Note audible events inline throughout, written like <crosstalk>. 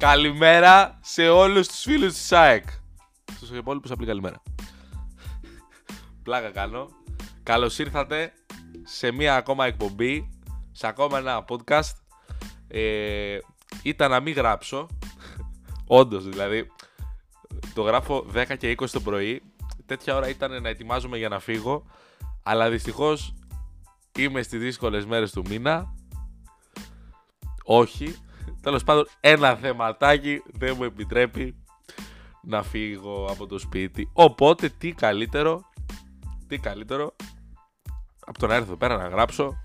Καλημέρα σε όλους τους φίλους της ΑΕΚ. Στους υπόλοιπους απλή καλημέρα. Πλάκα κάνω. Καλώς ήρθατε σε μία ακόμα εκπομπή, σε ακόμα ένα podcast. Ε, ήταν να μην γράψω. Όντως δηλαδή. Το γράφω 10 και 20 το πρωί. Τέτοια ώρα ήταν να ετοιμάζομαι για να φύγω. Αλλά δυστυχώς είμαι στις δύσκολες μέρες του μήνα. Όχι. Τέλος πάντων ένα θεματάκι δεν μου επιτρέπει να φύγω από το σπίτι. Οπότε τι καλύτερο, τι καλύτερο από το να έρθω εδώ πέρα να γράψω,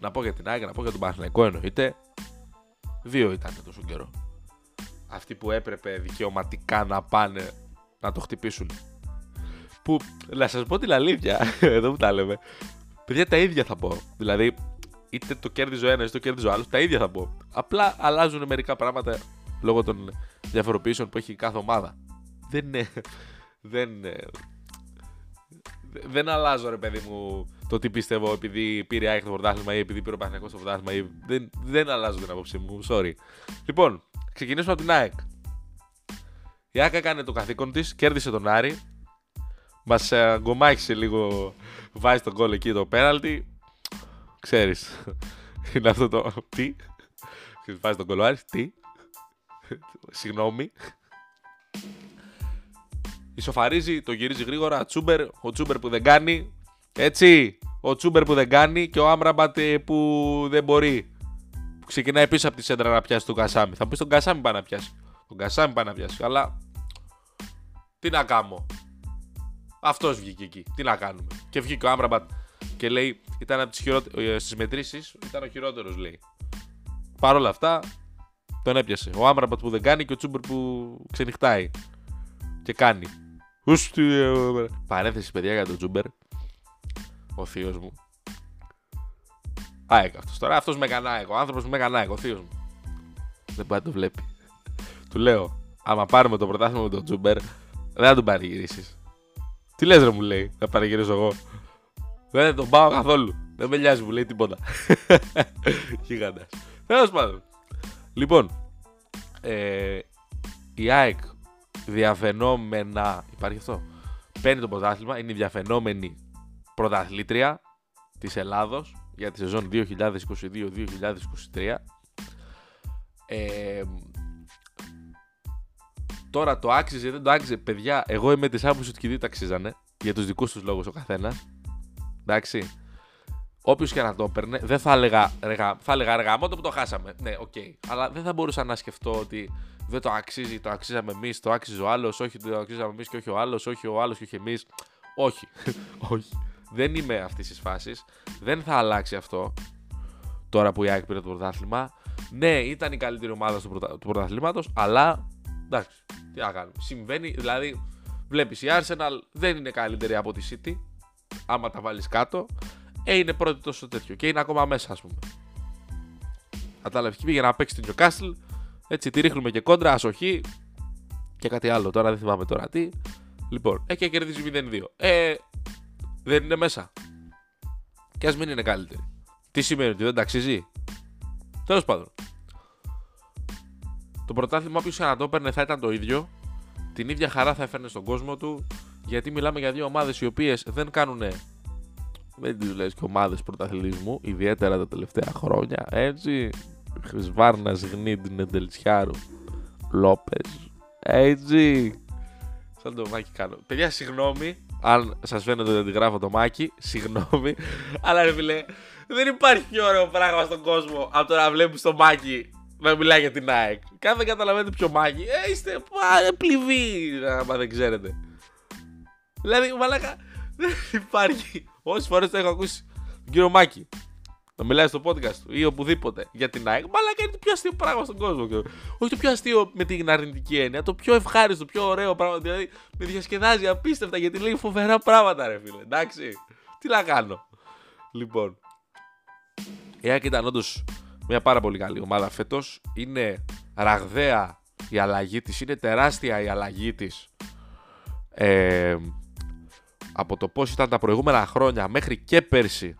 να πω για την Άγια, να πω για τον Παναθηναϊκό εννοείται. Δύο ήταν τόσο καιρό. Αυτοί που έπρεπε δικαιωματικά να πάνε να το χτυπήσουν. Που, να σας πω την αλήθεια, <laughs> εδώ που τα λέμε, παιδιά τα ίδια θα πω. Δηλαδή, είτε το κέρδιζε ο ένας είτε το κέρδιζε ο άλλος, τα ίδια θα πω. Απλά αλλάζουν μερικά πράγματα λόγω των διαφοροποιήσεων που έχει κάθε ομάδα. Δεν είναι. Δεν, δεν αλλάζω ρε παιδί μου το τι πιστεύω επειδή πήρε ΑΕΚ το πρωτάθλημα ή επειδή πήρε ο Παναγιακός το πρωτάθλημα. Δεν, δεν αλλάζω την άποψή μου. Sorry. Λοιπόν, ξεκινήσουμε από την ΑΕΚ. Η ΑΕΚ έκανε το καθήκον της, κέρδισε τον Άρη. Μας αγκομάχησε λίγο. Βάζει τον κόλλο εκεί το πέναλτι. Ξέρεις. <laughs> Είναι αυτό το. Τι; Βάζει τον κόλλο Άρη. Τι; Συγγνώμη. Ισοφαρίζει, το γυρίζει γρήγορα. Τσούμπερ, ο Τσούμπερ που δεν κάνει. Έτσι. Ο Τσούμπερ που δεν κάνει και ο Άμραμπατ που δεν μπορεί. Που ξεκινάει πίσω από τη σέντρα να πιάσει τον Κασάμι. Θα πεις τον Κασάμι πάει να πιάσει. Τον Κασάμι πάει να πιάσει. Αλλά. Τι να κάνω. Αυτός βγήκε εκεί. Τι να κάνουμε. Και βγήκε ο Άμραμπατ και λέει: Ήταν από τις χειρότερε. Στις μετρήσεις ήταν ο χειρότερος, λέει. Παρ' όλα αυτά τον έπιασε. Ο Άμραμπατ που δεν κάνει και ο Τσούμπερ που ξενυχτάει. Και κάνει. Παρένθεση, παιδιά, για τον Τζούμπερ. Ο θείος μου. ΑΕΚ αυτός. Τώρα αυτός με κανάει. Ο άνθρωπος με κανάει. Ο θείος μου. Δεν πάει να το βλέπει. Του λέω, άμα πάρουμε το πρωτάθλημα με τον Τζούμπερ, δεν θα τον παρηγυρίσει. Τι λες, ρε μου λέει, να παρηγυρίσω εγώ. Δεν τον πάω καθόλου. Δεν με νοιάζει, μου λέει τίποτα. <laughs> Γίγαντας. Τέλος πάντων. Λοιπόν, ε, η ΑΕΚ διαφαινόμενα. Υπάρχει αυτό. Παίρνει το πρωτάθλημα, είναι η διαφαινόμενη πρωταθλήτρια της Ελλάδος για τη σεζόν 2022-2023. Ε, τώρα το άξιζε, δεν το άξιζε. Παιδιά, εγώ είμαι της άποψης ότι και οι δύο τ' αξίζανε για τους δικούς τους λόγους ο καθένας. Εντάξει. Όποιος και να το έπαιρνε, δεν θα έλεγα, ρεγα, θα έλεγα αργά, μόνο που το χάσαμε. Ναι, OK. Okay. Αλλά δεν θα μπορούσα να σκεφτώ ότι δεν το αξίζει, το αξίζαμε εμείς, το άξιζε ο άλλος, όχι το αξίζαμε εμείς και όχι ο άλλος, όχι ο άλλος και όχι εμείς. Όχι. <laughs> όχι. Δεν είμαι αυτής της φάσης. Δεν θα αλλάξει αυτό τώρα που η ΑΕΚ πήρε το πρωτάθλημα. Ναι, ήταν η καλύτερη ομάδα του, πρωτα... του πρωταθλήματος, αλλά εντάξει, τι να κάνουμε. Συμβαίνει, δηλαδή, βλέπεις η Arsenal δεν είναι καλύτερη από τη City. Άμα τα βάλεις κάτω, ε, είναι πρώτη τόσο τέτοιο και είναι ακόμα μέσα, ας πούμε. Κατάλαβες, πήγε να παίξει την Newcastle, έτσι, τη ρίχνουμε και κόντρα, ασοχή και κάτι άλλο. Τώρα δεν θυμάμαι τώρα τι. Λοιπόν, ε, και κερδίζει 0-2. Ε, δεν είναι μέσα. Και ας μην είναι καλύτερη. Τι σημαίνει ότι δεν ταξίζει; Τέλος πάντων. Το πρωτάθλημα όποιο να το έπαιρνε θα ήταν το ίδιο. Την ίδια χαρά θα έφερνε στον κόσμο του. Γιατί μιλάμε για δύο ομάδες οι οποίες δεν κάνουν. Δεν τις λες και ομάδες πρωταθλητισμού, ιδιαίτερα τα τελευταία χρόνια. Έτσι. Χρυσβάρνα Γνίντ Νεντελτσιάρου Λόπες. Έτσι. Σαν το μάκι κάνω. Παιδιά, συγγνώμη αν σας φαίνεται ότι αντιγράφω το μάκι. Συγγνώμη. Αλλά ρε φιλέ, δεν υπάρχει πιο ωραίο πράγμα στον κόσμο από το να βλέπεις το μάκι να μιλάει για την ΑΕΚ. Κάθε καταλαβαίνετε ποιο μάκι. Ε, είστε πάρε πληβή, άμα δεν ξέρετε. Δηλαδή, μαλάκα, δεν υπάρχει. Όσες φορές το έχω ακούσει τον κύριο Μάκη να μιλάει στο podcast του ή οπουδήποτε για την ΑΕΚ, μαλάκα είναι το πιο αστείο πράγμα στον κόσμο. Όχι το πιο αστείο με την αρνητική έννοια, το πιο ευχάριστο, το πιο ωραίο πράγμα. Δηλαδή με διασκεδάζει απίστευτα γιατί λέει φοβερά πράγματα, ρε φίλε. Εντάξει, τι να κάνω. Λοιπόν, η ΑΕΚ ήταν όντως μια πάρα πολύ καλή ομάδα φέτος. Είναι ραγδαία η αλλαγή της, είναι τεράστια η αλλαγή της. Ε, από το πώς ήταν τα προηγούμενα χρόνια μέχρι και πέρσι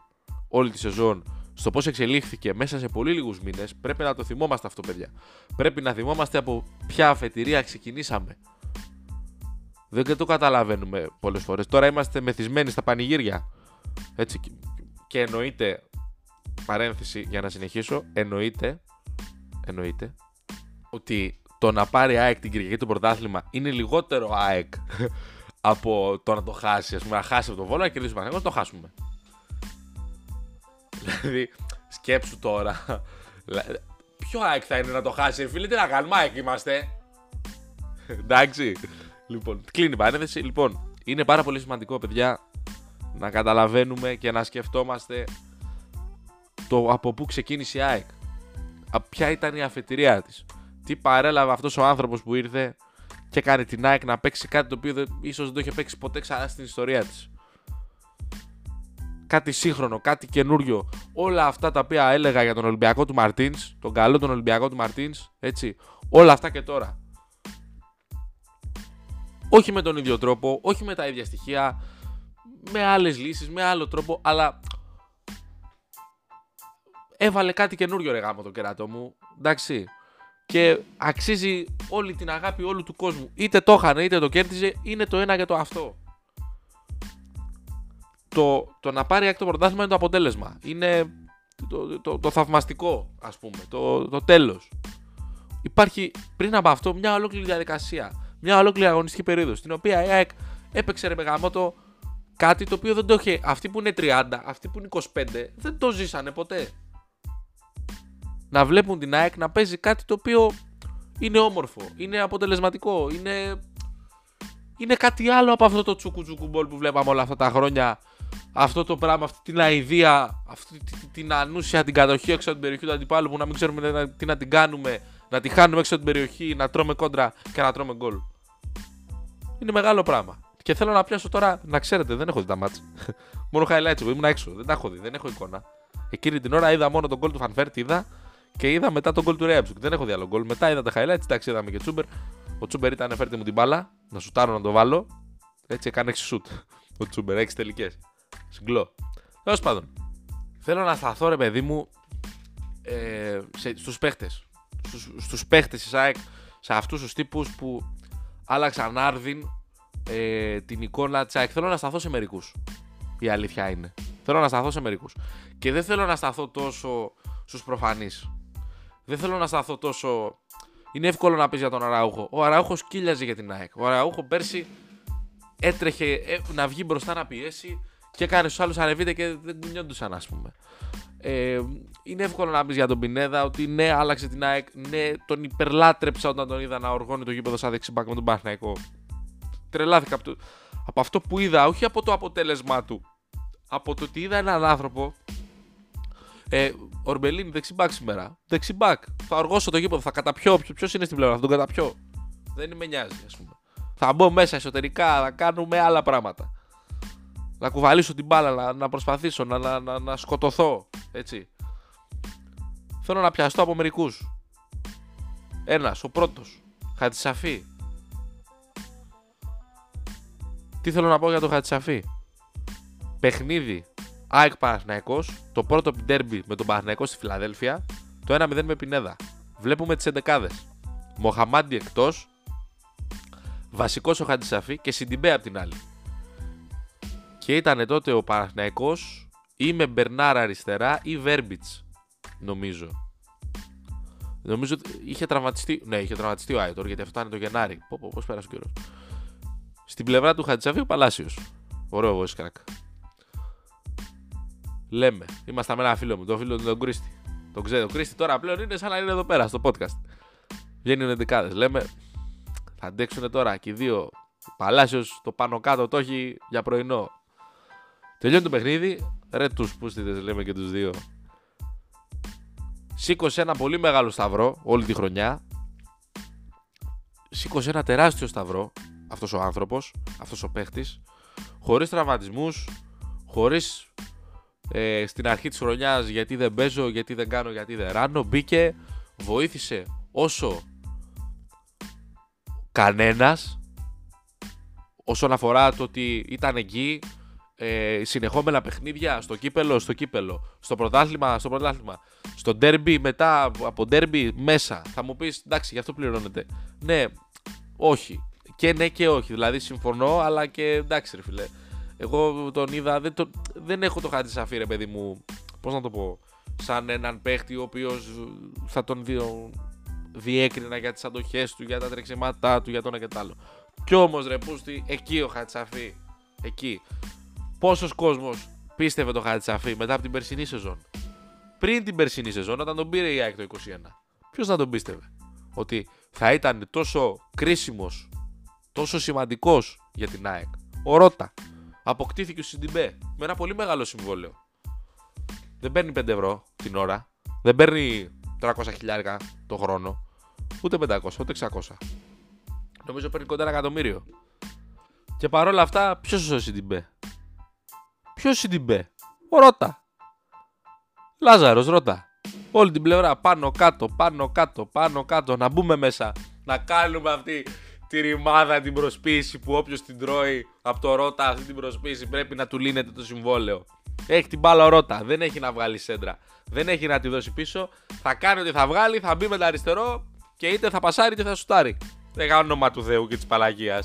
όλη τη σεζόν στο πώς εξελίχθηκε μέσα σε πολύ λίγους μήνες, πρέπει να το θυμόμαστε αυτό, παιδιά. Πρέπει να θυμόμαστε από ποια αφετηρία ξεκινήσαμε. Δεν το καταλαβαίνουμε πολλές φορές. Τώρα είμαστε μεθυσμένοι στα πανηγύρια. Έτσι. Και εννοείται, παρένθεση για να συνεχίσω, εννοείται, εννοείται ότι το να πάρει ΑΕΚ την Κυριακή το πρωτάθλημα είναι λιγότερο ΑΕΚ από το να το χάσει. Α πούμε, να χάσει από το βόλο, να κερδίσει το να το χάσουμε. <laughs> Δηλαδή, σκέψου τώρα. Ποιο ΑΕΚ θα είναι να το χάσει, φίλε, τι να κάνουμε, ΑΕΚ είμαστε. Εντάξει. Λοιπόν, κλείνει η παρένθεση. Λοιπόν, είναι πάρα πολύ σημαντικό, παιδιά, να καταλαβαίνουμε και να σκεφτόμαστε το από πού ξεκίνησε η ΑΕΚ. Ποια ήταν η αφετηρία της. Τι παρέλαβε αυτός ο άνθρωπος που ήρθε και κάνει την ΑΕΚ να παίξει κάτι το οποίο ίσως δεν το είχε παίξει ποτέ ξανά στην ιστορία της κάτι σύγχρονο, κάτι καινούριο. Όλα αυτά τα οποία έλεγα για τον Ολυμπιακό του Μαρτίνς, τον καλό τον Ολυμπιακό του Μαρτίνς, έτσι. Όλα αυτά και τώρα. Όχι με τον ίδιο τρόπο, όχι με τα ίδια στοιχεία, με άλλες λύσεις, με άλλο τρόπο, αλλά έβαλε κάτι καινούριο ρε γάμο το κεράτο μου. Εντάξει. Και αξίζει όλη την αγάπη όλου του κόσμου. Είτε το είχαν είτε το κέρδιζε, είναι το ένα για το αυτό το, το να πάρει άκρη το πρωτάθλημα είναι το αποτέλεσμα. Είναι το, το, το, θαυμαστικό, ας πούμε, το, το τέλος. Υπάρχει πριν από αυτό μια ολόκληρη διαδικασία, μια ολόκληρη αγωνιστική περίοδος, στην οποία η ΑΕΚ έπαιξε ρε μεγαμότο κάτι το οποίο δεν το είχε. Αυτοί που είναι 30, αυτοί που είναι 25, δεν το ζήσανε ποτέ. Να βλέπουν την ΑΕΚ να παίζει κάτι το οποίο είναι όμορφο, είναι αποτελεσματικό, είναι, είναι κάτι άλλο από αυτό το τσουκου μπολ που βλέπαμε όλα αυτά τα χρόνια αυτό το πράγμα, αυτή την αηδία, αυτή την ανούσια, την κατοχή έξω από την περιοχή του αντιπάλου που να μην ξέρουμε τι να την κάνουμε, να τη χάνουμε έξω από την περιοχή, να τρώμε κόντρα και να τρώμε γκολ. Είναι μεγάλο πράγμα. Και θέλω να πιάσω τώρα, να ξέρετε, δεν έχω δει τα ματς. <laughs> μόνο highlights εγώ ήμουν έξω, δεν τα έχω δει, δεν έχω εικόνα. Εκείνη την ώρα είδα μόνο το γκολ του Φαν Βέερτ, είδα και είδα μετά το γκολ του Ριάπτσουκ. Δεν έχω δει άλλο γκολ. Μετά είδα τα highlights, εντάξει, είδαμε και Τσούμπερ. Ο Τσούμπερ ήταν φέρτε μου την μπάλα, να σου τάρω να το βάλω. Έτσι έκανε 6 σουτ. Ο Τσούμπερ, 6 τελικές. Συγκλώ. Τέλος πάντων. Θέλω να σταθώ ρε παιδί μου ε, στους παίχτες. Στους, στους παίχτες της ΑΕΚ, σε αυτούς τους τύπους που άλλαξαν άρδιν ε, την εικόνα της ΑΕΚ. Θέλω να σταθώ σε μερικούς. Η αλήθεια είναι. Θέλω να σταθώ σε μερικούς. Και δεν θέλω να σταθώ τόσο στους προφανείς. Δεν θέλω να σταθώ τόσο... Είναι εύκολο να πεις για τον Αραούχο. Ο Αραούχος κύλιαζε για την ΑΕΚ. Ο Αραούχο πέρσι έτρεχε ε, να βγει μπροστά να πιέσει και έκανε στους άλλους ανεβείτε και δεν κουνιόντουσαν, ας πούμε. Ε, είναι εύκολο να πεις για τον Πινέδα ότι ναι, άλλαξε την ΑΕΚ. Ναι, τον υπερλάτρεψα όταν τον είδα να οργώνει το γήπεδο σαν δεξιμπάκ με τον Παναθηναϊκό. Τρελάθηκα από, το, από αυτό που είδα, όχι από το αποτέλεσμά του. Από το ότι είδα έναν άνθρωπο. Ε, Ορμπελίνη δεξιμπάκ σήμερα. Δεξιμπάκ. Θα οργώσω το γήπεδο, θα καταπιώ. Ποιο είναι στην πλευρά, θα τον καταπιώ. Δεν με νοιάζει, ας πούμε. Θα μπω μέσα εσωτερικά, θα κάνουμε άλλα πράγματα να κουβαλήσω την μπάλα, να, να προσπαθήσω, να, να, να, να σκοτωθώ. Έτσι. Θέλω να πιαστώ από μερικούς. Ένας, ο πρώτος. Χατσαφή. Τι θέλω να πω για το Χατσαφή. Παιχνίδι ΑΕΚ Παναθηναϊκός, το πρώτο ντέρμπι με τον Παναθηναϊκό στη Φιλαδέλφια, το 1-0 με Πινέδα. Βλέπουμε τις 11 Μοχαμάντι εκτός, βασικός ο Χατσαφή και Σιντιμπέ απ' την άλλη. Και ήταν τότε ο Παναθηναϊκός ή με Μπερνάρα αριστερά ή Βέρμπιτς, νομίζω. Νομίζω ότι είχε τραυματιστεί. Ναι, είχε τραυματιστεί ο Άιτορ γιατί αυτό ήταν το Γενάρη. Πώ πώς πέρασε ο καιρός. Στην πλευρά του Χατζησαφή ο Παλάσιος. Ωραίο voice crack. Λέμε. Είμαστε με ένα φίλο μου, τον φίλο του τον Κρίστη. Τον ξέρω. Ο Κρίστη τώρα πλέον είναι σαν να είναι εδώ πέρα στο podcast. Βγαίνουν εντεκάδε. Λέμε. Θα αντέξουν τώρα και οι δύο. Παλάσιος το πάνω κάτω το έχει για πρωινό. Τελειώνει το παιχνίδι. Ρε τους πούστιδες λέμε και τους δύο. Σήκωσε ένα πολύ μεγάλο σταυρό όλη τη χρονιά. Σήκωσε ένα τεράστιο σταυρό αυτός ο άνθρωπος, αυτός ο παίχτης. Χωρίς τραυματισμούς, χωρίς ε, στην αρχή της χρονιάς γιατί δεν παίζω, γιατί δεν κάνω, γιατί δεν ράνω. Μπήκε, βοήθησε όσο κανένας όσον αφορά το ότι ήταν εκεί, ε, συνεχόμενα παιχνίδια στο κύπελο, στο κύπελο, στο πρωτάθλημα, στο πρωτάθλημα, στο ντέρμπι, μετά από ντέρμπι μέσα. Θα μου πεις εντάξει, γι' αυτό πληρώνεται. Ναι, όχι. Και ναι και όχι. Δηλαδή συμφωνώ, αλλά και εντάξει, ρε φιλέ. Εγώ τον είδα, δεν, το, δεν έχω το χάτι σαφή, ρε παιδί μου. Πώς να το πω. Σαν έναν παίχτη ο οποίος θα τον δει, διέκρινα για τις αντοχές του, για τα τρεξίματά του, για το ένα και το άλλο. Κι όμως ρε Πούστη, εκεί ο Χατσαφή. Εκεί. Πόσος κόσμος πίστευε το Χατσαφή μετά από την περσινή σεζόν; Πριν την περσινή σεζόν, όταν τον πήρε η ΑΕΚ το 21. Ποιος να τον πίστευε; Ότι θα ήταν τόσο κρίσιμος, τόσο σημαντικός για την ΑΕΚ. Ο Ρότα. Αποκτήθηκε ο Σιντιμπέ με ένα πολύ μεγάλο συμβόλαιο. Δεν παίρνει 5 ευρώ την ώρα. Δεν παίρνει 300 χιλιάρικα το χρόνο. Ούτε 500, ούτε 600. Νομίζω παίρνει κοντά ένα εκατομμύριο. Και παρόλα αυτά, ποιος ο Σιντιμπέ; Ποιος Σιντιμπέ; Ο Ρώτα. Λάζαρος, Ρώτα. Όλη την πλευρά πάνω κάτω, πάνω κάτω, πάνω κάτω. Να μπούμε μέσα. Να κάνουμε αυτή τη ρημάδα την προσποίηση που όποιος την τρώει από το Ρώτα αυτή την προσποίηση πρέπει να του λύνεται το συμβόλαιο. Έχει την μπάλα ο Ρώτα. Δεν έχει να βγάλει σέντρα. Δεν έχει να τη δώσει πίσω. Θα κάνει ότι θα βγάλει, θα μπει με το αριστερό και είτε θα πασάρει είτε θα σουτάρει. Δεν κάνω όνομα του Θεού και της Παλαγία.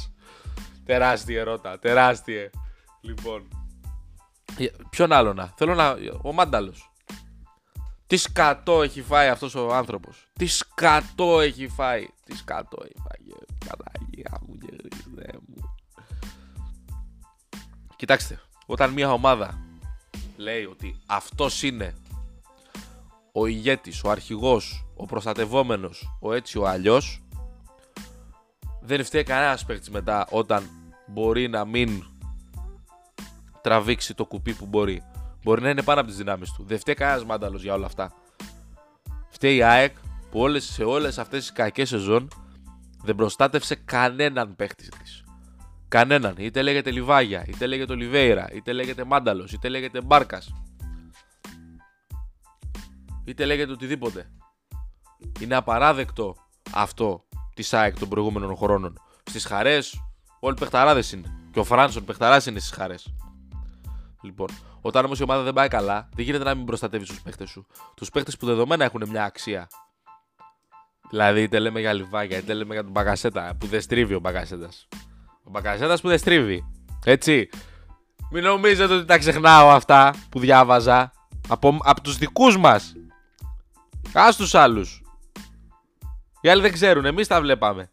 Τεράστια ερώτα, τεράστια. Λοιπόν. Ε, ποιον άλλο να. Θέλω να. Ο Μάνταλος. Τι σκατό έχει φάει αυτός ο άνθρωπος; Τι σκατό έχει φάει; Τι σκατό έχει φάει. Παναγία μου και μου. Κοιτάξτε, όταν μια ομάδα λέει ότι αυτός είναι ο ηγέτης, ο αρχηγός, ο προστατευόμενος, ο έτσι ο αλλιώς δεν φταίει κανένας παίκτης μετά όταν μπορεί να μην τραβήξει το κουπί που μπορεί. Μπορεί να είναι πάνω από τις δυνάμεις του. Δεν φταίει κανένας μάνταλος για όλα αυτά. Φταίει η ΑΕΚ που όλες, σε όλες αυτές τις κακές σεζόν δεν προστάτευσε κανέναν παίκτη της. Κανέναν. Είτε λέγεται Λιβάγια, είτε λέγεται Ολιβέηρα, είτε λέγεται Μάνταλος, είτε λέγεται Μπάρκας. Είτε λέγεται οτιδήποτε. Είναι απαράδεκτο αυτό της ΑΕΚ των προηγούμενων χρόνων. Στις χαρές, όλοι παιχταράδες είναι. Και ο Φράνσον παιχταρά είναι στις χαρές. Λοιπόν, όταν όμως η ομάδα δεν πάει καλά, δεν γίνεται να μην προστατεύεις τους παίχτες σου. Τους παίχτες που δεδομένα έχουν μια αξία. Δηλαδή, είτε λέμε για Λιβάγια, είτε λέμε για τον Μπαγκασέτα, που δεν στρίβει ο Μπαγκασέτας. Ο Μπαγκασέτας που δεν στρίβει. Έτσι. Μην νομίζετε ότι τα ξεχνάω αυτά που διάβαζα. Από, από τους δικούς μας. Α τους άλλους. Οι άλλοι δεν ξέρουν, εμείς τα βλέπαμε.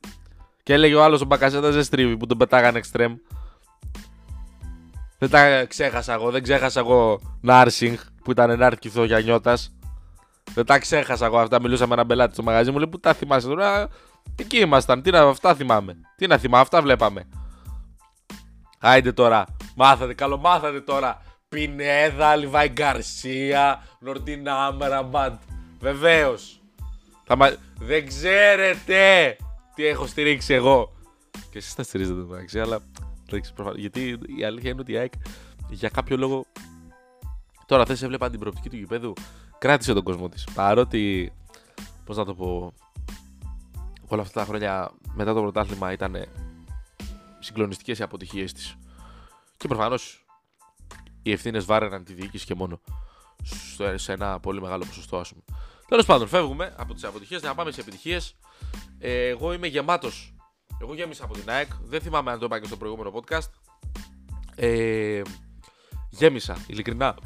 Και έλεγε ο άλλος ο Μπακασέτα δεν στρίβει που τον πετάγανε εξτρέμ. Δεν τα ξέχασα εγώ, δεν ξέχασα εγώ Νάρσινγκ που ήταν ενάρκηθο για νιώτας. Δεν τα ξέχασα εγώ αυτά. Μιλούσα με έναν πελάτη στο μαγαζί μου. Λέει Πού τα θυμάσαι τώρα. Εκεί ήμασταν. Τι να, αυτά θυμάμαι. Τι να θυμάμαι, αυτά βλέπαμε. Άιντε τώρα. Μάθατε, καλό μάθατε τώρα. Πινέδα, Λιβάη Γκαρσία, Νορτίνα Άμεραμπαντ. Βεβαίως. Μα... Δεν ξέρετε τι έχω στηρίξει εγώ. Και εσείς τα στηρίζετε εντάξει, αλλά. Γιατί η αλήθεια είναι ότι η ΑΕΚ για κάποιο λόγο. Τώρα θες έβλεπα την προοπτική του γηπέδου. Κράτησε τον κόσμο της. Παρότι. Πώς να το πω. Όλα αυτά τα χρόνια μετά το πρωτάθλημα ήταν συγκλονιστικές οι αποτυχίες της. Και προφανώς οι ευθύνες βάρεναν τη διοίκηση και μόνο σε ένα πολύ μεγάλο ποσοστό, ας πούμε. Τέλος πάντων, φεύγουμε από τις αποτυχίες να πάμε σε επιτυχίες. Ε, εγώ είμαι γεμάτος. Εγώ γέμισα από την ΑΕΚ. Δεν θυμάμαι αν το είπα και στο προηγούμενο podcast. Ε, γέμισα, ειλικρινά.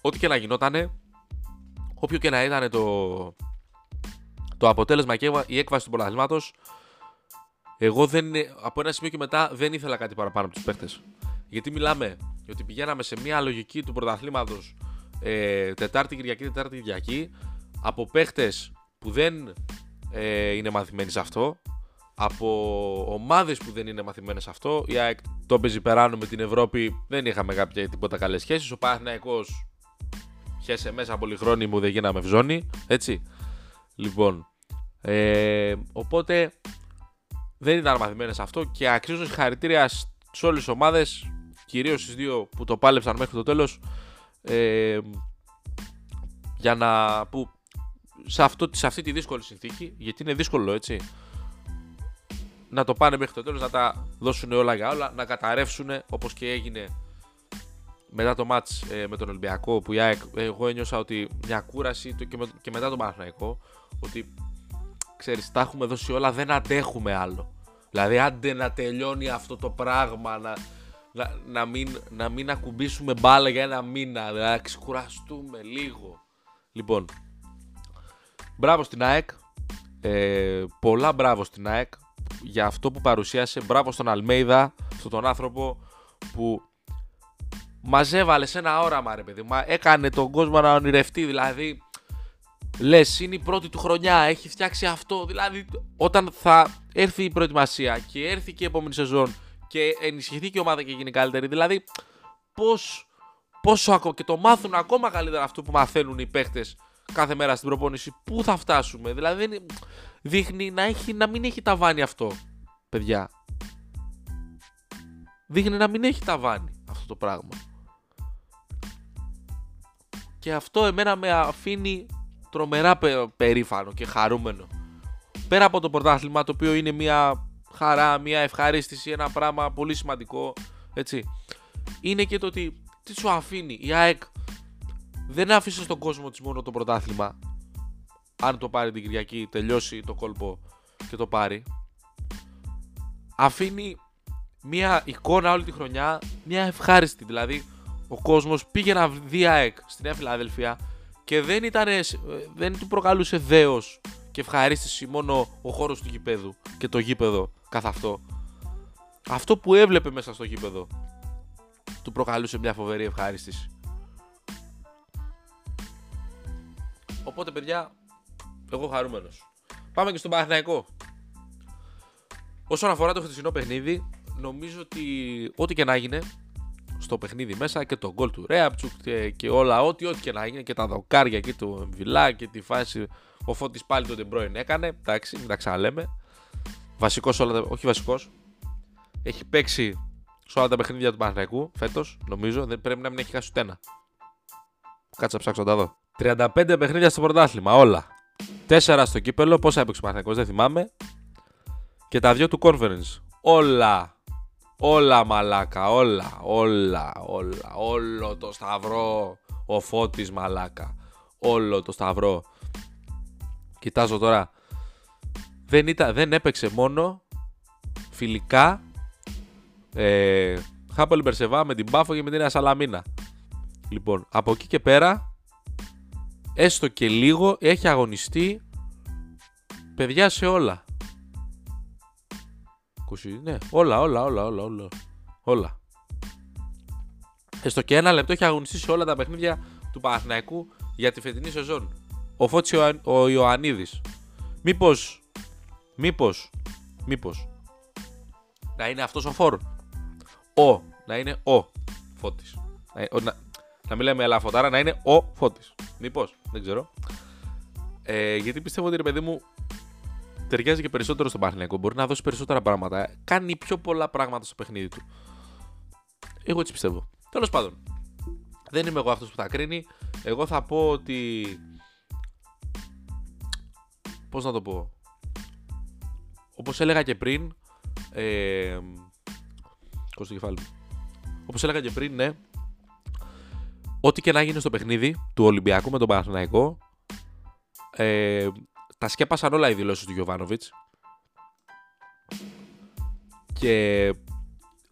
Ό,τι και να γινότανε, όποιο και να ήταν το, το αποτέλεσμα και η έκβαση του πρωταθλήματος, εγώ δεν, από ένα σημείο και μετά δεν ήθελα κάτι παραπάνω από τους παίχτε. Γιατί μιλάμε ότι πηγαίναμε σε μια λογική του πρωταθλήματος ε, Τετάρτη Κυριακή, Τετάρτη Κυριακή από παίχτε που δεν ε, είναι μαθημένοι σε αυτό, από ομάδες που δεν είναι μαθημένες σε αυτό. Η ΑΕΚ το παίζει περάνω με την Ευρώπη, δεν είχαμε κάποια τίποτα καλές σχέσεις. Ο Παναθυναϊκό χέσε μέσα πολύ μου, δεν γίναμε βζόνη. Έτσι. Λοιπόν. Ε, οπότε δεν ήταν μαθημένες σε αυτό και αξίζουν συγχαρητήρια σε όλες τις ομάδες, κυρίως στις δύο που το πάλεψαν μέχρι το τέλος. Ε, για να, που σε, αυτό, σε αυτή τη δύσκολη συνθήκη, γιατί είναι δύσκολο έτσι, να το πάνε μέχρι το τέλος, να τα δώσουν όλα για όλα, να καταρρεύσουν όπως και έγινε μετά το μάτς ε, με τον Ολυμπιακό που η ΑΕΚ, εγώ ένιωσα ότι μια κούραση το, και, με, και μετά τον Παναθηναϊκό ότι ξέρεις τα έχουμε δώσει όλα δεν αντέχουμε άλλο. Δηλαδή άντε να τελειώνει αυτό το πράγμα να, να, να, μην, να μην ακουμπήσουμε μπάλα για ένα μήνα δηλαδή να ξεκουραστούμε λίγο. Λοιπόν μπράβο στην ΑΕΚ ε, πολλά μπράβο στην ΑΕΚ για αυτό που παρουσίασε μπράβο στον Αλμέιδα στον τον άνθρωπο που μαζέβαλε σε ένα όραμα, ρε παιδί μου. Έκανε τον κόσμο να ονειρευτεί. Δηλαδή, λες, είναι η πρώτη του χρονιά, έχει φτιάξει αυτό. Δηλαδή, όταν θα έρθει η προετοιμασία και έρθει και η επόμενη σεζόν και ενισχυθεί και η ομάδα και γίνει καλύτερη, δηλαδή, πώς. Πόσο ακόμα και το μάθουν ακόμα καλύτερα αυτό που μαθαίνουν οι παίχτε κάθε μέρα στην προπόνηση. Πού θα φτάσουμε, δηλαδή δείχνει να, έχει, να μην έχει ταβάνι αυτό, παιδιά. Δείχνει να μην έχει ταβάνι αυτό το πράγμα. Και αυτό εμένα με αφήνει τρομερά περήφανο και χαρούμενο. Πέρα από το πρωτάθλημα το οποίο είναι μια χαρά, μια ευχαρίστηση, ένα πράγμα πολύ σημαντικό, έτσι. Είναι και το ότι τι σου αφήνει η ΑΕΚ δεν άφησε στον κόσμο της μόνο το πρωτάθλημα αν το πάρει την Κυριακή, τελειώσει το κόλπο και το πάρει αφήνει μια εικόνα όλη τη χρονιά, μια ευχάριστη δηλαδή ο κόσμος πήγε να δει ΑΕΚ στη Νέα Φιλαδέλφια και δεν, ήταν, δεν του προκαλούσε δέος και ευχαρίστηση μόνο ο χώρος του γηπέδου και το γήπεδο καθ' αυτό. Αυτό που έβλεπε μέσα στο γήπεδο του προκαλούσε μια φοβερή ευχαρίστηση. Οπότε παιδιά, εγώ χαρούμενος. Πάμε και στον Παναθηναϊκό. Όσον αφορά το χθεσινό παιχνίδι, νομίζω ότι ό,τι και να έγινε, στο παιχνίδι μέσα και το γκολ του Ριάπτσουκ και, και όλα, ό,τι, ό,τι και να γίνει και τα δοκάρια εκεί του Εμβιλά και τη φάση ο Φώτης πάλι τον Ντεμπρόιν έκανε. Εντάξει, μην τα ξαναλέμε. Βασικός όλα τα. Όχι βασικός. Έχει παίξει σε όλα τα παιχνίδια του Παναθηναϊκού φέτος, νομίζω. Δεν πρέπει να μην έχει χάσει ούτε ένα. Κάτσε να ψάξω να τα δω. 35 παιχνίδια στο πρωτάθλημα, όλα. 4 στο κύπελο, πόσα έπαιξε ο Παναθηναϊκός, δεν θυμάμαι. Και τα δύο του conference. Όλα Όλα μαλάκα, όλα, όλα, όλα, όλο το σταυρό, ο Φώτης μαλάκα, όλο το σταυρό. Κοιτάζω τώρα, δεν, ήταν, δεν έπαιξε μόνο φιλικά ε, Χάπολ Μπερσεβά με την Πάφο και με την Σαλαμίνα. Λοιπόν, από εκεί και πέρα, έστω και λίγο, έχει αγωνιστεί παιδιά σε όλα ναι, όλα, όλα, όλα, όλα, όλα. όλα. Έστω και ένα λεπτό έχει αγωνιστεί σε όλα τα παιχνίδια του Παναθηναϊκού για τη φετινή σεζόν. Ο Φώτης ο Ιωαννίδης. Μήπως, μήπως, μήπως, να είναι αυτός ο φόρ; Ο, να είναι ο Φώτης. Να, να, να μην λέμε ελαφωτάρα, να είναι ο Φώτης. Μήπως, δεν ξέρω. Ε, γιατί πιστεύω ότι ρε παιδί μου ταιριάζει και περισσότερο στον Παναθηναϊκό. Μπορεί να δώσει περισσότερα πράγματα. Κάνει πιο πολλά πράγματα στο παιχνίδι του. Εγώ έτσι πιστεύω. Τέλος πάντων. Δεν είμαι εγώ αυτός που θα κρίνει. Εγώ θα πω ότι. Πώς να το πω. Όπως έλεγα και πριν. Ε, το κεφάλι Όπως έλεγα και πριν, ναι. Ό,τι και να γίνει στο παιχνίδι του Ολυμπιακού με τον Παναθηναϊκό, ε, τα σκέπασαν όλα οι δηλώσεις του Γιωβάνοβιτς. Και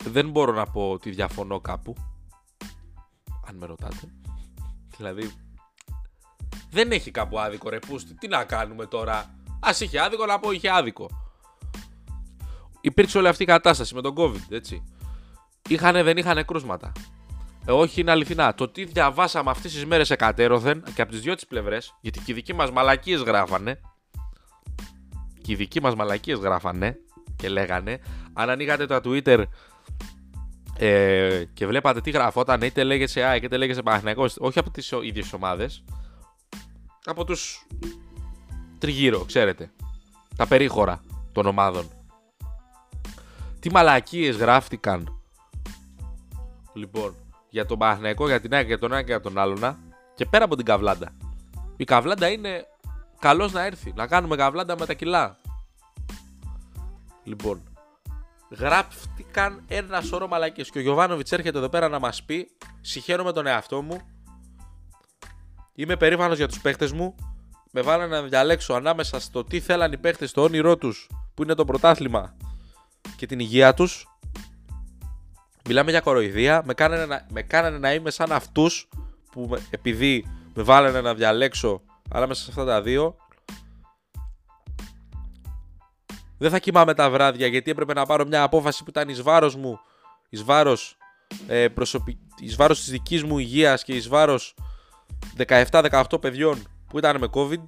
δεν μπορώ να πω ότι διαφωνώ κάπου. Αν με ρωτάτε. Δηλαδή, δεν έχει κάπου άδικο ρε πούστη. Τι να κάνουμε τώρα; Α είχε άδικο να πω είχε άδικο. Υπήρξε όλη αυτή η κατάσταση με τον COVID, έτσι. Είχανε, δεν είχαν κρούσματα. Ε, όχι, είναι αληθινά. Το τι διαβάσαμε αυτές τις μέρες εκατέρωθεν και από τις δυο τις πλευρές, γιατί και οι δικοί μας μαλακίες γράφανε, και οι δικοί μας μαλακίες γράφανε και λέγανε αν ανοίγατε τα Twitter ε, και βλέπατε τι γραφόταν είτε λέγεσαι ΑΕΚ είτε λέγεσαι Παναθηναϊκός όχι από τις ίδιες ομάδες από τους τριγύρω ξέρετε τα περίχωρα των ομάδων τι μαλακίες γράφτηκαν. Λοιπόν για τον Παναθηναϊκό, για την ΑΕΚ, για τον ΑΕΚ και για τον άλλον και πέρα από την καβλάντα η καβλάντα είναι Καλώ να έρθει. Να κάνουμε καβλάντα με τα κιλά. Λοιπόν. γράφτηκαν ένα σωρό μαλακίες και ο Γιωβάνοβιτς έρχεται εδώ πέρα να μας πει συγχαίρομαι τον εαυτό μου είμαι περήφανος για τους παίχτες μου με βάλανε να διαλέξω ανάμεσα στο τι θέλαν οι παίχτες στο όνειρό τους που είναι το πρωτάθλημα και την υγεία τους μιλάμε για κοροϊδία με κάνανε να, με κάνανε να είμαι σαν αυτούς που επειδή με βάλανε να διαλέξω ανάμεσα σε αυτά τα δύο δεν θα κοιμάμαι τα βράδια γιατί έπρεπε να πάρω μια απόφαση που ήταν εις βάρος μου, εις βάρος, ε, προσωπι... εις βάρος της δικής μου υγείας και εις βάρος 17-18 παιδιών που ήταν με COVID.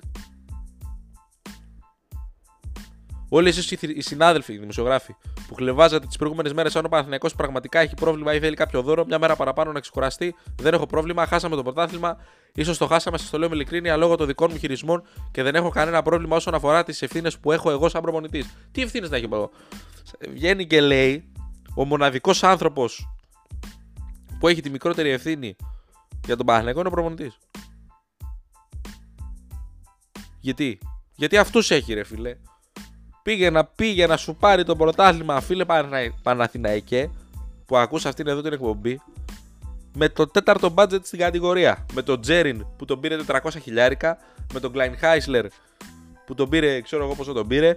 Όλοι εσείς οι συνάδελφοι, οι δημοσιογράφοι, που χλεβάζατε τις προηγούμενες μέρες αν ο Παναθυνιακό πραγματικά έχει πρόβλημα ή θέλει κάποιο δώρο, μια μέρα παραπάνω να ξεκουραστεί, δεν έχω πρόβλημα. Χάσαμε το πρωτάθλημα. σω το χάσαμε, σας το λέω με ειλικρίνεια, λόγω των δικών μου χειρισμών και δεν έχω κανένα πρόβλημα όσον αφορά τις ευθύνες που έχω εγώ σαν προπονητής. Τι ευθύνες να έχει εγώ. Βγαίνει και λέει ο μοναδικός άνθρωπος που έχει τη μικρότερη ευθύνη για τον Παναθυνιακό είναι ο προπονητής. Γιατί, γιατί αυτούς έχει ρε φίλε πήγε να, πήγε να σου πάρει το πρωτάθλημα φίλε Παναθηναϊκέ που ακούς αυτήν εδώ την εκπομπή με το τέταρτο budget στην κατηγορία. Με τον Τζέριν που τον πήρε 400 χιλιάρικα, με τον Κλάιν Χάισλερ που τον πήρε, ξέρω εγώ πόσο τον πήρε.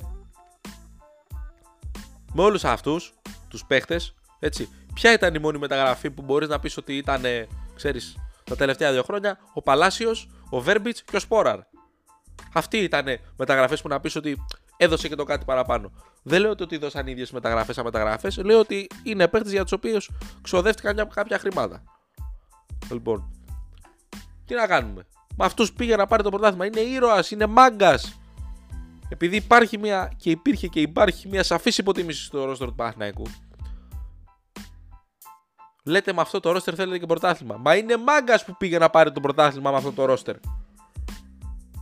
Με όλους αυτούς τους παίχτες, έτσι, ποια ήταν η μόνη μεταγραφή που μπορείς να πεις ότι ήταν, ξέρεις, τα τελευταία δύο χρόνια, ο Παλάσιος, ο Βέρμπιτς και ο Σπόραρ. Αυτοί ήταν μεταγραφές που να πεις ότι έδωσε και το κάτι παραπάνω. Δεν λέω ότι δώσαν ίδιες μεταγραφές σαν μεταγραφέ. Λέω ότι είναι παίχτε για τους οποίους ξοδεύτηκαν κάποια χρήματα. Λοιπόν, τι να κάνουμε; Με αυτούς πήγε να πάρει το πρωτάθλημα. Είναι ήρωας, είναι μάγκας. Επειδή υπάρχει μια και υπήρχε και υπάρχει μια σαφής υποτίμηση στο ρόστερ του Παναθηναϊκού. Λέτε με αυτό το ρόστερ θέλετε και πρωτάθλημα. Μα είναι μάγκας που πήγε να πάρει το πρωτάθλημα με αυτό το ρόστερ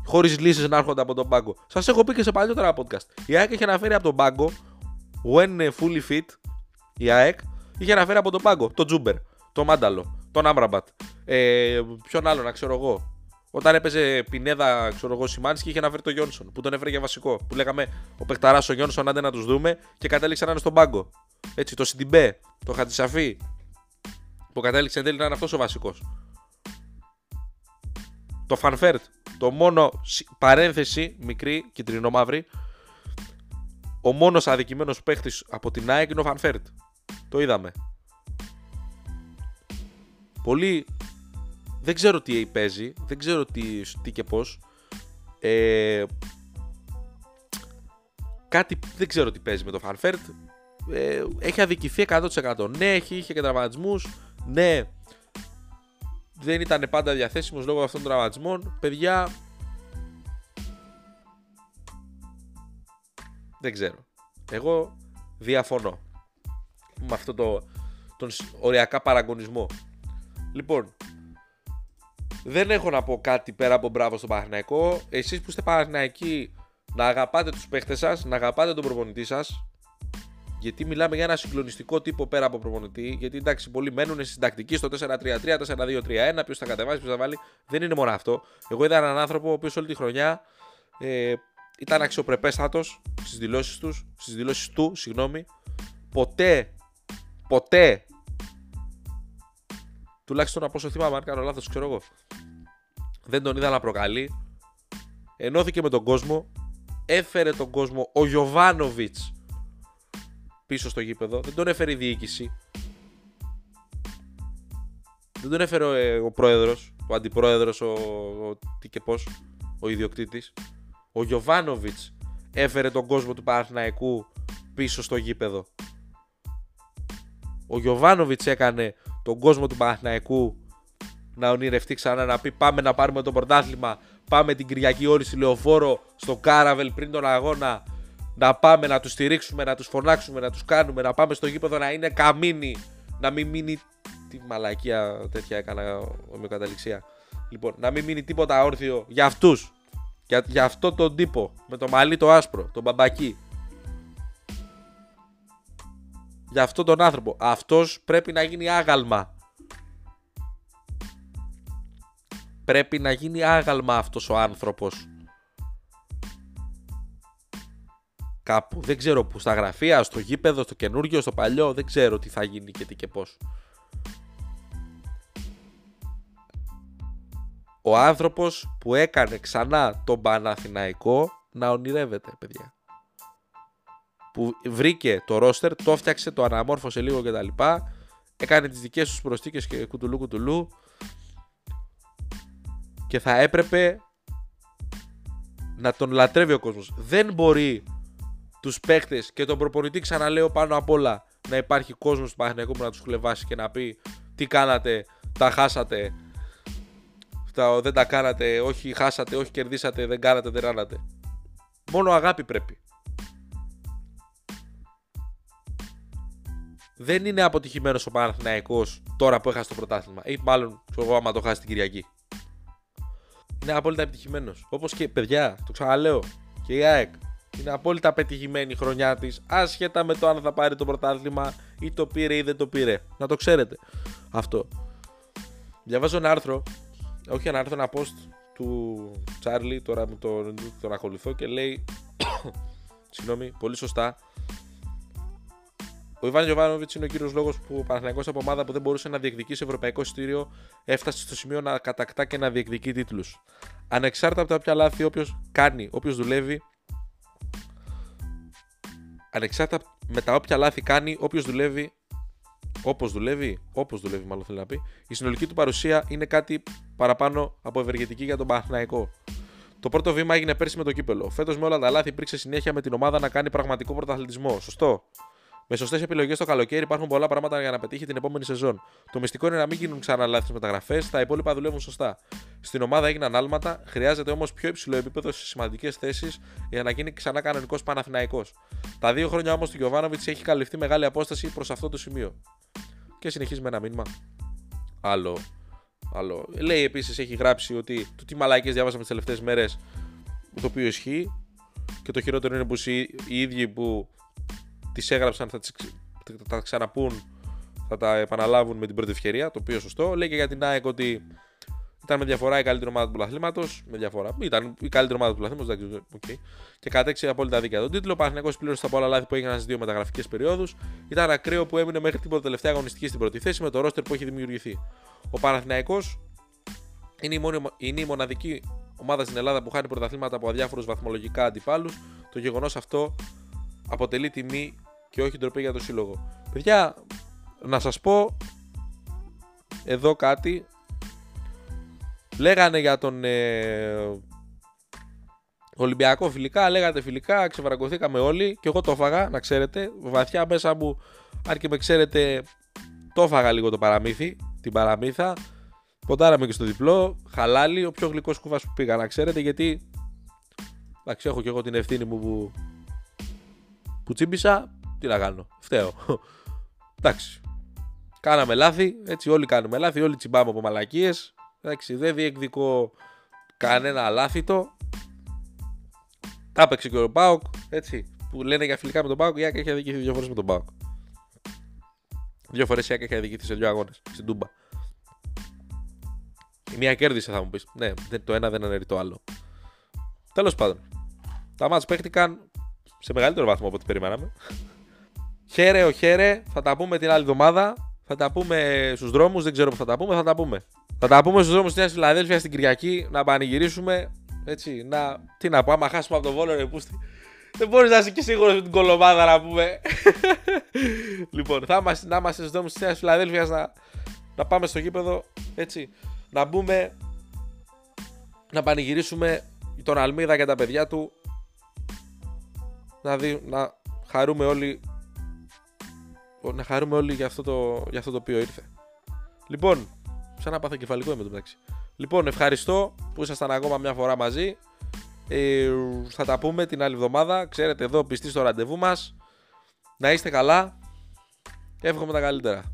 χωρίς λύσεις να έρχονται από τον πάγκο. Σας έχω πει και σε παλιότερα podcast. Η ΑΕΚ είχε αναφέρει από τον πάγκο, when fully fit, η ΑΕΚ είχε αναφέρει από τον πάγκο τον Τζούμπερ, τον Μάνταλο, τον Άμραμπατ. Ε, ποιον άλλο να ξέρω εγώ. Όταν έπαιζε Πινέδα, ξέρω εγώ, Σιμάνσκι, είχε αναφέρει τον Γιόνσον που τον έφερε για βασικό. Που λέγαμε ο παικταράς ο Γιόνσον, άντε να τους δούμε και κατέληξε να είναι στον πάγκο. Έτσι, το Σιντιμπέ, το Χατζησαφή, που κατέληξε εν τέλει να είναι αυτός ο βασικός. Το Φαν Βέερτ, το μόνο παρένθεση μικρή, κιτρινόμαυροι, ο μόνος αδικημένος παίχτης από την ΑΕΚ είναι ο Φαν Βέερτ. Το είδαμε. Πολύ. Δεν ξέρω τι παίζει, δεν ξέρω τι, τι και πώς. Ε, κάτι δεν ξέρω τι παίζει με το Φανφέρτ. Ε, έχει αδικηθεί 100%. Ναι, έχει, είχε και τραυματισμού. Ναι, δεν ήταν πάντα διαθέσιμος λόγω αυτών των τραυματισμών. Παιδιά. Δεν ξέρω. Εγώ διαφωνώ με αυτό το, τον οριακά παραγωνισμό. Λοιπόν, δεν έχω να πω κάτι πέρα από μπράβο στο Παναθηναϊκό. Εσείς που είστε Παναθηναϊκοί να αγαπάτε τους παίχτες σας, να αγαπάτε τον προπονητή σας γιατί μιλάμε για ένα συγκλονιστικό τύπο πέρα από προπονητή. Γιατί εντάξει, πολλοί μένουν στην τακτική στο 4-3-3, 4-2-3-1. Ποιος θα κατεβάσει, ποιος θα βάλει. Δεν είναι μόνο αυτό. Εγώ είδα έναν άνθρωπο ο οποίος όλη τη χρονιά ε, ήταν αξιοπρεπέστατος στις δηλώσεις τους, στις δηλώσεις του, συγγνώμη. Ποτέ, ποτέ, τουλάχιστον από όσο θυμάμαι, αν κάνω λάθος, ξέρω εγώ, δεν τον είδα να προκαλεί. Ενώθηκε με τον κόσμο, έφερε τον κόσμο ο Γιωβάνοβιτς πίσω στο γήπεδο. Δεν τον έφερε η διοίκηση. Δεν τον έφερε ο, ε, ο πρόεδρος, ο αντιπρόεδρος, ο, ο, τι και πώς, ο ιδιοκτήτης. Ο Γιωβάνοβιτς έφερε τον κόσμο του Παναθηναϊκού πίσω στο γήπεδο. Ο Γιωβάνοβιτς έκανε τον κόσμο του Παναθηναϊκού να ονειρευτεί ξανά να πει πάμε να πάρουμε το πρωτάθλημα. Πάμε την Κυριακή όλοι στη Λεωφόρο στο Κάραβελ πριν τον αγώνα να πάμε να τους στηρίξουμε, να τους φωνάξουμε, να τους κάνουμε, να πάμε στο γήπεδο να είναι καμίνι, να μην μείνει. Τι μαλακία τέτοια έκανα ομοιοκαταληξία. Λοιπόν, να μην μείνει τίποτα όρθιο για αυτούς. Για, για αυτό τον τύπο με το μαλλί το άσπρο, τον μπαμπακί. Για αυτόν τον άνθρωπο. Αυτός πρέπει να γίνει άγαλμα. Πρέπει να γίνει άγαλμα αυτός ο άνθρωπος. Κάπου. Δεν ξέρω που. Στα γραφεία, στο γήπεδο, στο καινούργιο, στο παλιό. Δεν ξέρω τι θα γίνει και τι και πώς. Ο άνθρωπος που έκανε ξανά τον Παναθηναϊκό να ονειρεύεται, παιδιά. Που βρήκε το ρόστερ, το φτιάξε, το αναμόρφωσε λίγο κτλ. Έκανε τις δικές τους προστίκες και κουτουλού κουτουλού. Και θα έπρεπε να τον λατρεύει ο κόσμος. Δεν μπορεί τους παίχτες και τον προπονητή ξαναλέω πάνω απ' όλα να υπάρχει κόσμος του Παναθηναϊκού που να τους χλεβάσει και να πει τι κάνατε, τα χάσατε, τα, δεν τα κάνατε, όχι χάσατε, όχι κερδίσατε, δεν κάνατε, δεν ράνατε. Μόνο αγάπη πρέπει. Δεν είναι αποτυχημένος ο Παναθηναϊκός τώρα που έχασε το πρωτάθλημα. Ή μάλλον, ξέρω εγώ, άμα το χάσει την Κυριακή. Είναι απόλυτα επιτυχημένος. Όπως και παιδιά, το ξαναλέω. Και η ΑΕΚ είναι απόλυτα πετυχημένη η χρονιά της, άσχετα με το αν θα πάρει το πρωτάθλημα ή το πήρε ή δεν το πήρε. Να το ξέρετε αυτό. Διαβάζω ένα άρθρο όχι ένα άρθρο, ένα post του Τσάρλι, τώρα με τον, τον ακολουθώ και λέει, <coughs> συγγνώμη, πολύ σωστά, ο Ιβάν Γιοβάνοβιτ είναι ο κύριος λόγος που ο Παναθυναϊκό από ομάδα που δεν μπορούσε να διεκδικήσει ευρωπαϊκό εισιτήριο έφτασε στο σημείο να κατακτά και να διεκδικεί τίτλους. Ανεξάρτητα από τα όποια λάθη όποιος κάνει, όποιος δουλεύει, ανεξάρτητα με τα όποια λάθη κάνει, όποιος δουλεύει, όπως δουλεύει, όπως δουλεύει, μάλλον θέλει να πει, η συνολική του παρουσία είναι κάτι παραπάνω από ευεργετική για τον Παναθηναϊκό. Το πρώτο βήμα έγινε πέρσι με το κύπελο. Φέτος με όλα τα λάθη υπήρξε συνέχεια με την ομάδα να κάνει πραγματικό πρωταθλητισμό. Σωστό. Με σωστές επιλογές το καλοκαίρι υπάρχουν πολλά πράγματα για να πετύχει την επόμενη σεζόν. Το μυστικό είναι να μην γίνουν ξανά λάθη μεταγραφές, τα υπόλοιπα δουλεύουν σωστά. Στην ομάδα έγιναν άλματα, χρειάζεται όμως πιο υψηλό επίπεδο σε σημαντικές θέσεις για να γίνει ξανά κανονικός Παναθηναϊκός. Τα δύο χρόνια όμως του Γιωβάνοβιτς έχει καλυφθεί μεγάλη απόσταση προς αυτό το σημείο. Και συνεχίζει με ένα μήνυμα. Άλλο. Άλλο. Λέει επίσης, έχει γράψει ότι το τι μαλάκες διάβασαμε τις τελευταίες μέρες, το οποίο ισχύει. Και το χειρότερο είναι που οι ίδιοι που τις έγραψαν θα, τις, θα τα ξαναπούν, θα τα επαναλάβουν με την πρώτη ευκαιρία, το οποίο σωστό. Λέει και για την ΑΕΚ ότι ήταν με διαφορά η καλύτερη ομάδα του πρωταθλήματος. Με διαφορά. Ήταν η καλύτερη ομάδα του πρωταθλήματος. Okay. Και κατέξε απόλυτα δίκαια τον τίτλο. Ο Παναγενικό πλήρωσε τα πολλά λάθη που έγιναν στις δύο μεταγραφικές περιόδους. Ήταν ακραίο που έμεινε μέχρι την τελευταία αγωνιστική στην πρώτη θέση με το ρόστερ που έχει δημιουργηθεί. Ο Παναθηναϊκός είναι, είναι η μοναδική ομάδα στην Ελλάδα που χάνει πρωταθλήματα από αδιάφορους βαθμολογικά αντιπάλους. Το γεγονός αυτό αποτελεί τιμή και όχι ντροπή για το σύλλογο. Παιδιά, να σας πω εδώ κάτι. Λέγανε για τον ε, Ολυμπιακό φιλικά, λέγατε φιλικά, ξεβραγκωθήκαμε όλοι και εγώ το έφαγα, να ξέρετε. Βαθιά μέσα μου, αν και με ξέρετε, το έφαγα λίγο το παραμύθι, την παραμύθα. Ποντάραμε και στο διπλό, χαλάλι, ο πιο γλυκός κουβάς που πήγα, να ξέρετε, γιατί εντάξει, έχω και εγώ την ευθύνη μου που, που τσίμπησα, τι να κάνω, φταίω. <laughs> εντάξει, κάναμε λάθη, έτσι όλοι κάνουμε λάθη, όλοι τσιμπάμε από μαλακίες, εντάξει, δεν διεκδικώ κανένα λάθητο, τα έπαιξε και ο Μπάουκ, έτσι, που λένε για φιλικά με τον Μπάουκ, η Άκη έχει αδικηθεί δύο φορές με τον Μπάουκ. Δύο φορές η Άκη έχει αδικηθεί σε δύο αγώνες, στην Τούμπα. Η μία κέρδισε, θα μου πεις. Ναι, το ένα δεν αναιρεί το άλλο. Τέλος πάντων, τα μάτια παίχτηκαν σε μεγαλύτερο βαθμό από ό,τι περιμέναμε. Χαίρε, ο χαίρε, θα τα πούμε την άλλη εβδομάδα. Θα τα πούμε στους δρόμους, δεν ξέρω που θα τα πούμε, θα τα πούμε. Θα τα πούμε στους δρόμους της Νέας Φιλαδέλφιας στην Κυριακή να πανηγυρίσουμε. Έτσι, να. Τι να πω, άμα χάσουμε από τον Βόλο, ρε πούστη. Δεν μπορείς να είσαι και σίγουρος με την κολομάδα να πούμε. <laughs> λοιπόν, θα είμαστε, να είμαστε στους δρόμους της Νέας Φιλαδέλφιας να, να πάμε στο γήπεδο. Έτσι, να μπούμε. Να πανηγυρίσουμε τον Αλμίδα και τα παιδιά του. Να, δει, να χαρούμε όλοι να χαρούμε όλοι για αυτό το, για αυτό το οποίο ήρθε. Λοιπόν, σαν να πάθω κεφαλικό με το μεταξύ. Λοιπόν, ευχαριστώ που ήσασταν ακόμα μια φορά μαζί. Ε, θα τα πούμε την άλλη εβδομάδα. Ξέρετε εδώ πιστοί στο ραντεβού μας. Να είστε καλά. Εύχομαι τα καλύτερα.